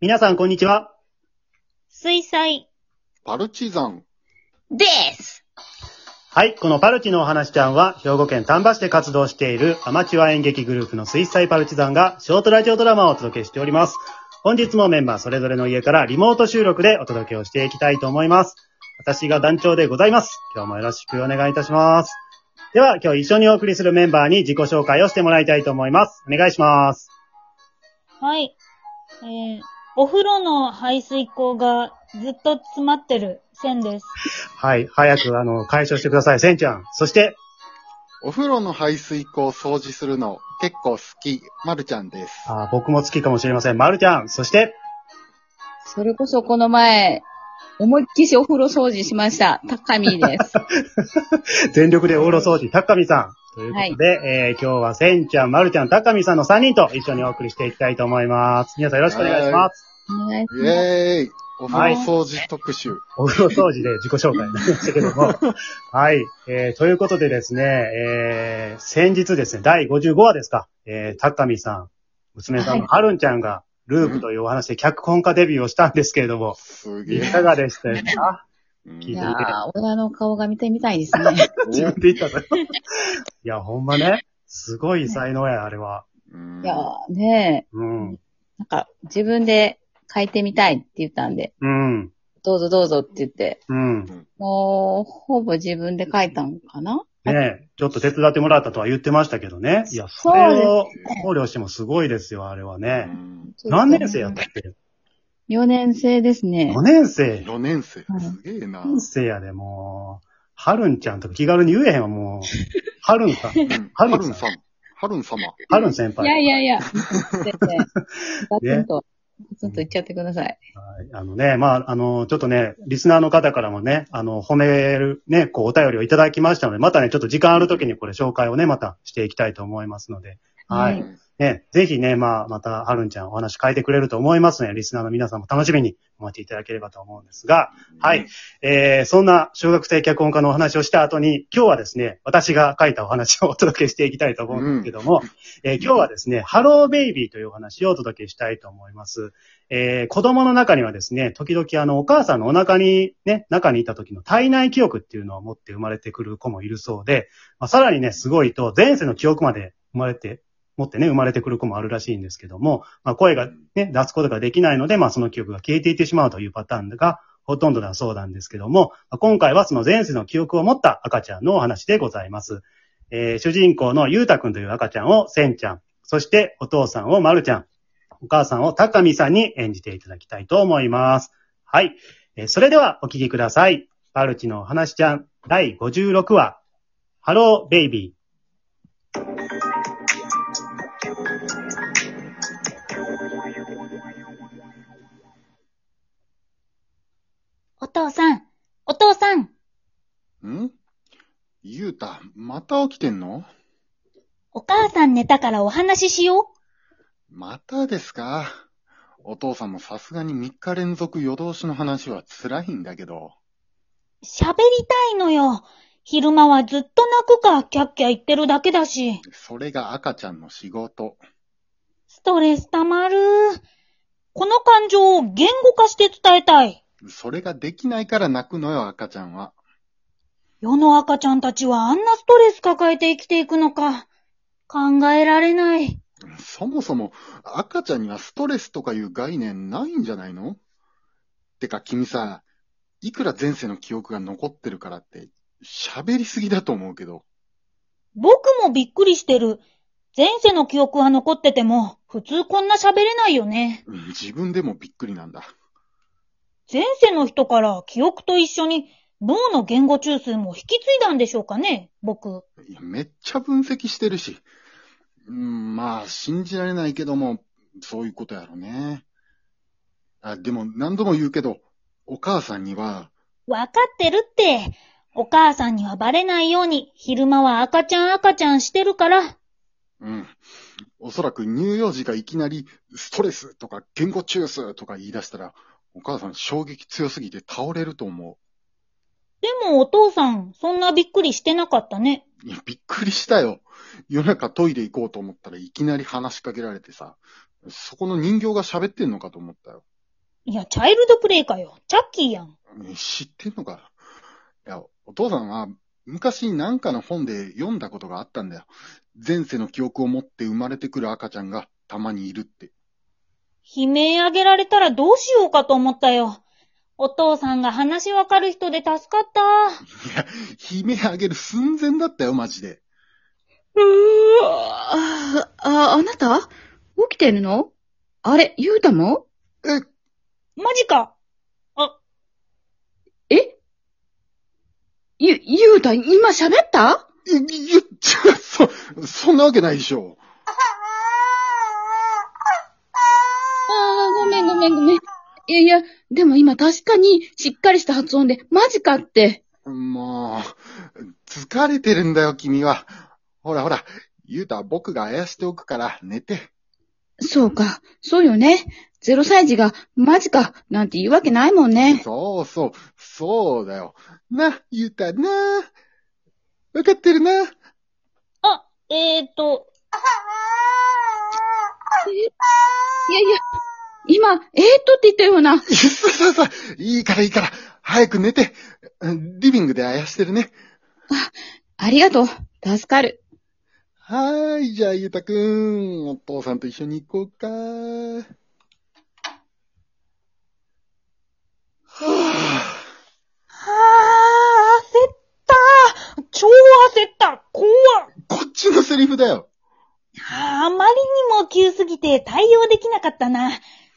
皆さん、こんにちは。水彩パルチザン。です。はい、このパルチのお話ちゃんは、兵庫県丹波市で活動しているアマチュア演劇グループの水彩パルチザンが、ショートラジオドラマをお届けしております。本日もメンバーそれぞれの家からリモート収録でお届けをしていきたいと思います。私が団長でございます。今日もよろしくお願いいたします。では、今日一緒にお送りするメンバーに自己紹介をしてもらいたいと思います。お願いします。はい。えー、お風呂の排水口がずっと詰まってる線です。はい、早く、あの、解消してください、せんちゃん。そして、お風呂の排水口を掃除するの結構好き、まるちゃんです。あー僕も好きかもしれません、まるちゃん。そして、それこそこの前、思いっきしお風呂掃除しました。高見です。全力でお風呂掃除、高見さん。ということで、えー今日はせんちゃん、まるちゃん、高見さんの3人と一緒にお送りしていきたいと思います。皆さんよろしくお願いします。お願いしイます。ェーイお風呂掃除特集。お風呂掃除で自己紹介になりましたけども。はい。えーということでですね、えー先日ですね、第55話ですか、えー、高見さん、娘さんのはるんちゃんが、ループというお話で脚本家デビューをしたんですけれども、すげえ。いかがでした？かうん聞いていやー、親の顔が見てみたいですね。自分で言ったの？いや、ほんまね、すごい才能や、あれは。うんいやー、ねうん。え、なんか自分で書いてみたいって言ったんで、うん。どうぞどうぞって言って、うん。もう、ほぼ自分で書いたんかな？ねえ、ちょっと手伝ってもらったとは言ってましたけどね。いや、それを考慮してもすごいですよ、あれはうね。ん何年生やったっけ ?4 年生ですね。?4 年生。4年生はい。すげえな。4年生やで、もう。はるんちゃんとか気軽に言えへんわ、もう。はるんさん。うんはるんさん。はるん様。はるん先いや輩。いやいや、先生ガツンと、言っちゃってください。はいあのね、まあ、あの、ちょっとね、リスナーの方からもね、あの、褒めるね、こう、お便りをいただきましたので、またね、ちょっと時間あるときにこれ紹介をね、またしていきたいと思いますので、はい。うんね、ぜひね、まあ、また、はるんちゃんお話変えてくれると思いますので、リスナーの皆さんも楽しみにお待ちいただければと思うんですが、はい。。えー、そんな小学生脚本家のお話をした後に、今日はですね、私が書いたお話をお届けしていきたいと思うんですけども、えー今日はですね、ハローベイビーというお話をお届けしたいと思います。えー、子供の中にはですね、時々あの、お母さんのお腹にね、中にいた時の体内記憶っていうのを持って生まれてくる子もいるそうで、まあ、さらにね、すごいと、前世の記憶まで生まれて、持ってね、生まれてくる子もあるらしいんですけども、まあ、声がね、出すことができないので、まあ、その記憶が消えていってしまうというパターンがほとんどだそうなんですけども、今回はその前世の記憶を持った赤ちゃんのお話でございます。えー主人公のゆうたくんという赤ちゃんをせんちゃん、そしてお父さんをまるちゃん、お母さんをたかみさんに演じていただきたいと思います。はい。えーそれではお聞きください。パルチのお話ちゃん第56話、ハローベイビー。父さん、お父さん、ん？ゆうた、また起きてんの？お母さん寝たからお話ししよまたですか？お父さんもさすがに3日連続夜通しの話は辛いんだけど。う。喋りたいのよ。昼間はずっと泣くか、キャッキャ言ってるだけだし。それが赤ちゃんの仕事。ストレス溜まる。この感情を言語化して伝えたい。それができないから泣くのよ、赤ちゃんは。世の赤ちゃんたちはあんなストレス抱えて生きていくのか。考えられない。そもそも赤ちゃんにはストレスとかいう概念ないんじゃないの？てか君さ、いくら前世の記憶が残ってるからって喋りすぎだと思うけど。僕もびっくりしてる。前世の記憶は残ってても、普通こんな喋れないよね。うん自分でもびっくりなんだ。前世の人から記憶と一緒に脳の言語中枢も引き継いだんでしょうかね、僕。いやめっちゃ分析してるし。うん、まあ、信じられないけども、そういうことやろね。あ、でも何度も言うけど、お母さんには、わかってるって。お母さんにはバレないように、昼間は赤ちゃん赤ちゃんしてるから。うん。おそらく乳幼児がいきなりストレスとか言語中枢とか言い出したら、お母さん衝撃強すぎて倒れると思でもお父さん、そんなびっくりしてなかったね。う。いや、びっくりしたよ。夜中トイレ行こうと思ったらいきなり話しかけられてさ、そこの人形が喋ってんのかと思ったよ。いや、チャイルドプレイかよ。チャッキーやん。え知ってんのか？いや、お父さんは昔なんかの本で読んだことがあったんだよ。前世の記憶を持って生まれてくる赤ちゃんがたまにいるって。悲鳴あげられたらどうしようかと思ったよ。お父さんが話わかる人で助かった。いや、悲鳴あげる寸前だったよ、マジで。うーあ、あ、あなた？起きてるの？あれ、ゆうたも？え、マジか。え？ゆ、ゆうた、今喋った？い、い、そ、そんなわけないでしょ。ああ、ごめんごめんごめん。いやいや、でも今確かにしっかりした発音で、マジかって。もう、疲れてるんだよ、君は。ほらほら、ゆうたは僕があやしておくから寝て。そうか、そうよね。ゼロ歳児が、マジか、なんて言うわけないもんね。そうそう、そうだよ。な、ゆうたな。わかってるな。あ、えーと、いやいや、今、えー、っとって言ったような。さささ、いいからいいから、早く寝て。リビングであやしてるね。ありがとう。助かる。はーい、じゃあゆうたくん、お父さんと一緒に行こうか。ははあ、焦った。超焦った。怖こっちのセリフだよ。ああまりにも急すぎて対応できなかったな。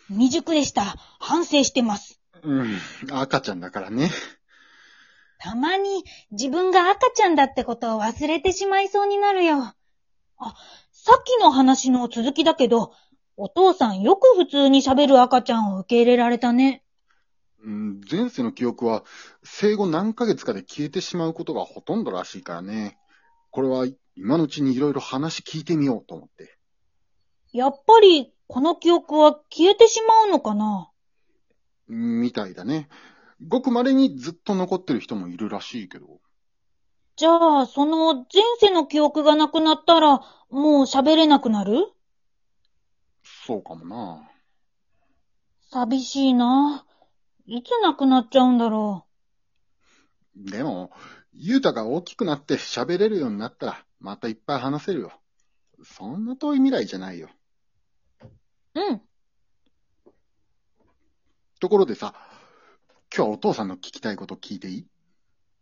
未熟でした。反省してます。うん、赤ちゃんだからね。たまに自分が赤ちゃんだってことを忘れてしまいそうになるよ。あ、さっきの話の続きだけど、お父さんよく普通に喋る赤ちゃんを受け入れられたね。うん、前世の記憶は生後何ヶ月かで消えてしまうことがほとんどらしいからね。これは今のうちにいろいろ話聞いてみようと思って。やっぱり、この記憶は消えてしまうのかな？みたいだね。ごく稀にずっと残ってる人もいるらしいけど。じゃあ、その前世の記憶がなくなったら、もう喋れなくなる？そうかもな。寂しいな。いつなくなっちゃうんだろでも、ゆうたが大きくなって喋れるようになったら、またいっぱい話せるよ。そんな遠い未来じゃないよ。う。うん。ところでさ、今日はお父さんの聞きたいこと聞いていい？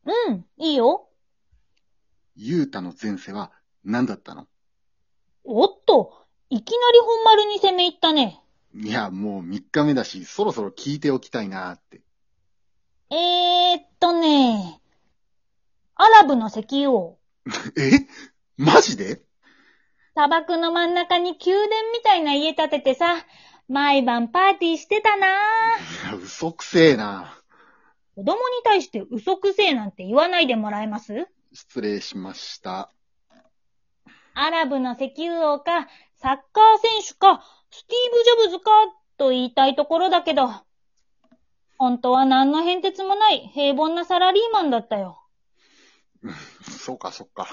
うん、いいよ。ゆうたの前世は何だったの？おっと、いきなり本丸に攻め入ったね。いや、もう3日目だし、そろそろ聞いておきたいなーって。えーっとね、アラブの石油王。え？マジで？砂漠の真ん中に宮殿みたいな家建ててさ、毎晩パーティーしてたなぁ。いや、嘘くせえな。子供に対して嘘くせえなんて言わないでもらえます？失礼しました。アラブの石油王か、サッカー選手か、スティーブ・ジョブズか、と言いたいところだけど、本当は何の変哲もない平凡なサラリーマンだったよ。そうか、そっか。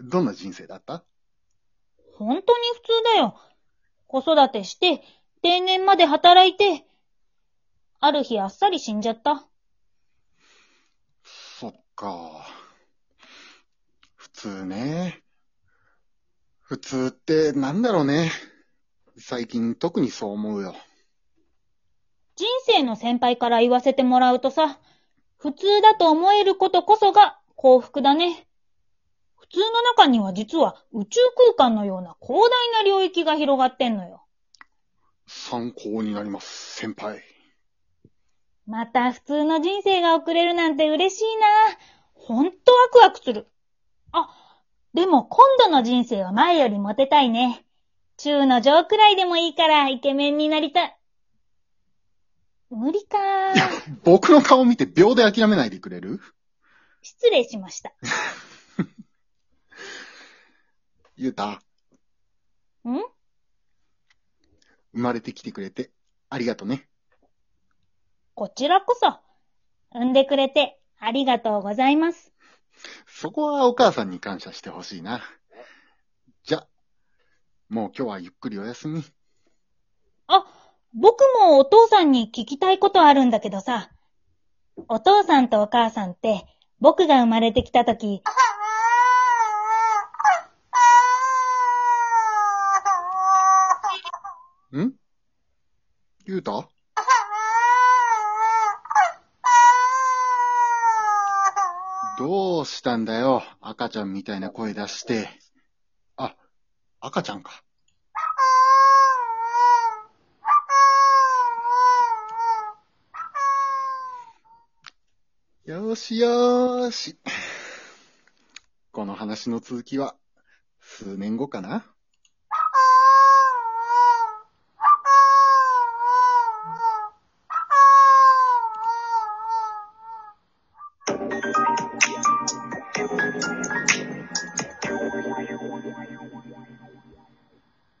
どんな人生だった？本当に普通だよ。子育てして、定年まで働いて、ある日あっさり死んじゃった。そっか。普通ね。普通ってなんだろうね。最近特にそう思うよ。人生の先輩から言わせてもらうとさ、普通だと思えることこそが幸福だね。普通の中には実は宇宙空間のような広大な領域が広がってんのよ。参考になります、先輩。また普通の人生が送れるなんて嬉しいな。ほんとワクワクする。あ、でも今度の人生は前よりモテたいね。中の上くらいでもいいからイケメンになりたい。無理か僕の顔見て秒で諦めないでくれる？失礼しました。ゆうた、ん？生まれてきてくれてありがとね。こちらこそ、産んでくれてありがとうございます。そこはお母さんに感謝してほしいな。じゃ、もう今日はゆっくりお休み。僕もお父さんに聞きたいことあるんだけどさ。お父さんとお母さんって、僕が生まれてきたとん？ゆうたどうしたんだよ？赤ちゃんみたいな声出して。あ、赤ちゃんか。よしよーし。この話の続きは、数年後かな？